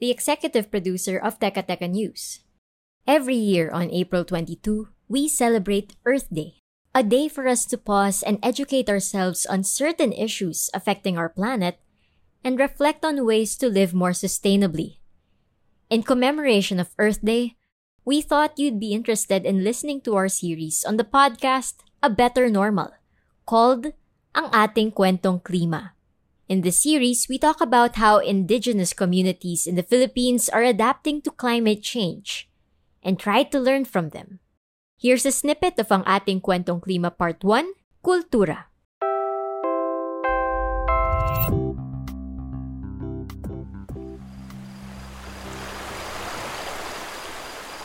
the executive producer of Teka Teka News. Every year on April 22, we celebrate Earth Day, a day for us to pause and educate ourselves on certain issues affecting our planet and reflect on ways to live more sustainably. In commemoration of Earth Day, we thought you'd be interested in listening to our series on the podcast A Better Normal, called Ang Ating Kwentong Klima. In this series, we talk about how indigenous communities in the Philippines are adapting to climate change and try to learn from them. Here's a snippet of Ang Ating Kwentong Klima Part 1, Kultura.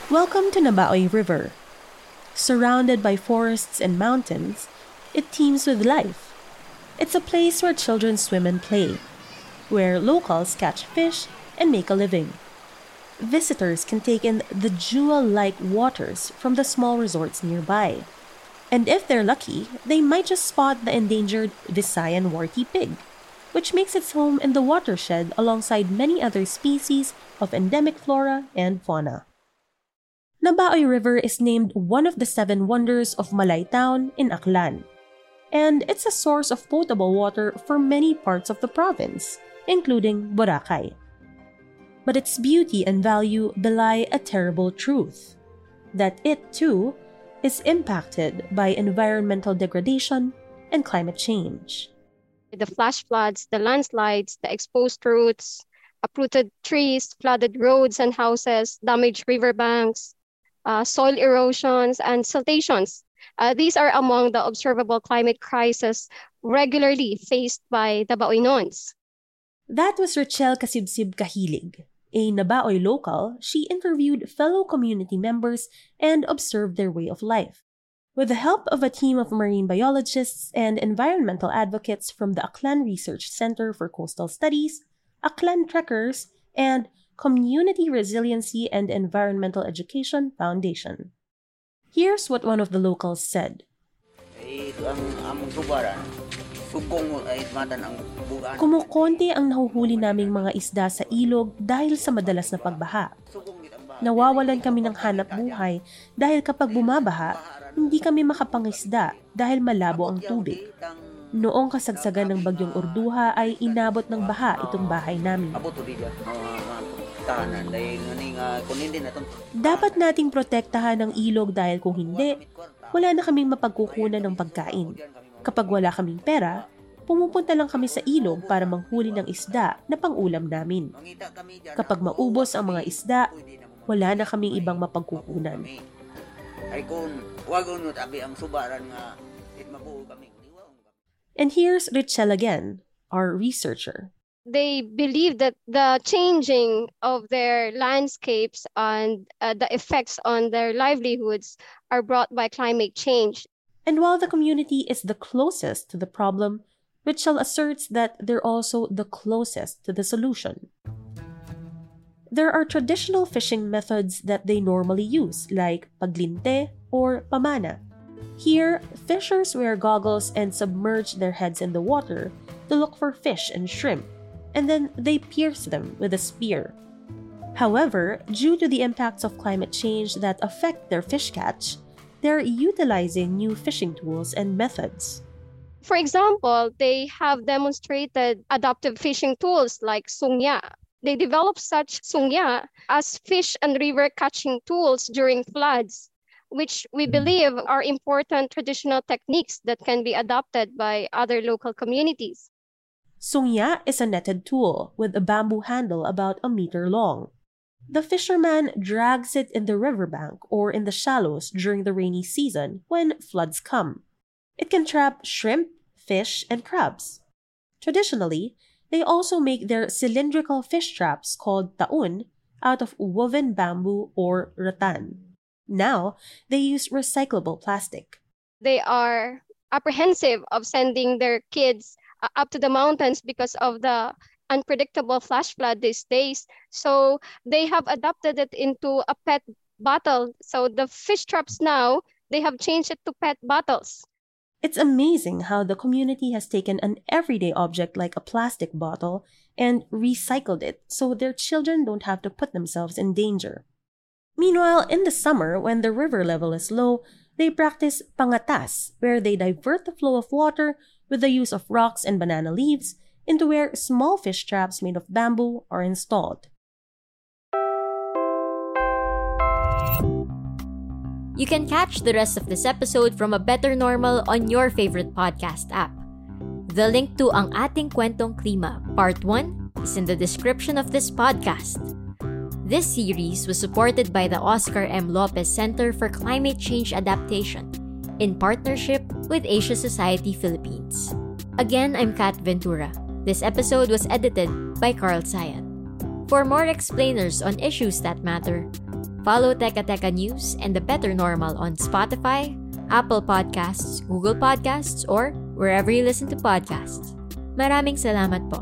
Welcome to Nabaoy River. Surrounded by forests and mountains, it teems with life. It's a place where children swim and play, where locals catch fish and make a living. Visitors can take in the jewel like waters from the small resorts nearby. And if they're lucky, they might just spot the endangered Visayan warty pig, which makes its home in the watershed alongside many other species of endemic flora and fauna. Nabaoy River is named one of the seven wonders of Malay Town in Aklan. And it's a source of potable water for many parts of the province, including Boracay. But its beauty and value belie a terrible truth that it, too, is impacted by environmental degradation and climate change. The flash floods, the landslides, the exposed roots, uprooted trees, flooded roads and houses, damaged riverbanks, uh, soil erosions, and siltations. Uh, these are among the observable climate crises regularly faced by the Baoinons. That was Rachel Kasibsib Kahilig. A Nabaoy local, she interviewed fellow community members and observed their way of life. With the help of a team of marine biologists and environmental advocates from the Aklan Research Center for Coastal Studies, Aklan Trekkers, and Community Resiliency and Environmental Education Foundation. Here's what one of the locals said. Kumukonti ang nahuhuli naming mga isda sa ilog dahil sa madalas na pagbaha. Nawawalan kami ng hanap buhay dahil kapag bumabaha, hindi kami makapangisda dahil malabo ang tubig. Noong kasagsagan ng bagyong Urduha ay inabot ng baha itong bahay namin. Dapat nating protektahan ang ilog dahil kung hindi, wala na kaming mapagkukunan ng pagkain. Kapag wala kaming pera, pumupunta lang kami sa ilog para manghuli ng isda na pangulam namin. Kapag maubos ang mga isda, wala na kaming ibang mapagkukunan. Ay kung wag abi ang subaran nga mabuo kami And here's Richelle again, our researcher. They believe that the changing of their landscapes and uh, the effects on their livelihoods are brought by climate change. And while the community is the closest to the problem, Richelle asserts that they're also the closest to the solution. There are traditional fishing methods that they normally use, like paglinte or pamana. Here, fishers wear goggles and submerge their heads in the water to look for fish and shrimp, and then they pierce them with a spear. However, due to the impacts of climate change that affect their fish catch, they're utilizing new fishing tools and methods. For example, they have demonstrated adaptive fishing tools like sungya. They developed such sungya as fish and river catching tools during floods, which we hmm. believe are important traditional techniques that can be adopted by other local communities. Sungya is a netted tool with a bamboo handle about a meter long. The fisherman drags it in the riverbank or in the shallows during the rainy season when floods come. It can trap shrimp, fish, and crabs. Traditionally, they also make their cylindrical fish traps called taun out of woven bamboo or rattan. Now, they use recyclable plastic. They are apprehensive of sending their kids Uh, up to the mountains because of the unpredictable flash flood these days. So they have adapted it into a pet bottle. So the fish traps now, they have changed it to pet bottles. It's amazing how the community has taken an everyday object like a plastic bottle and recycled it so their children don't have to put themselves in danger. Meanwhile, in the summer, when the river level is low, they practice pangatas, where they divert the flow of water with the use of rocks and banana leaves into where small fish traps made of bamboo are installed. You can catch the rest of this episode from A Better Normal on your favorite podcast app. The link to Ang Ating Kwentong Klima, Part 1, is in the description of this podcast. This series was supported by the Oscar M. Lopez Center for Climate Change Adaptation in partnership with Asia Society Philippines. Again, I'm Kat Ventura. This episode was edited by Carl Sayat. For more explainers on issues that matter, follow Teka Teka News and The Better Normal on Spotify, Apple Podcasts, Google Podcasts, or wherever you listen to podcasts. Maraming salamat po.